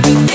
time.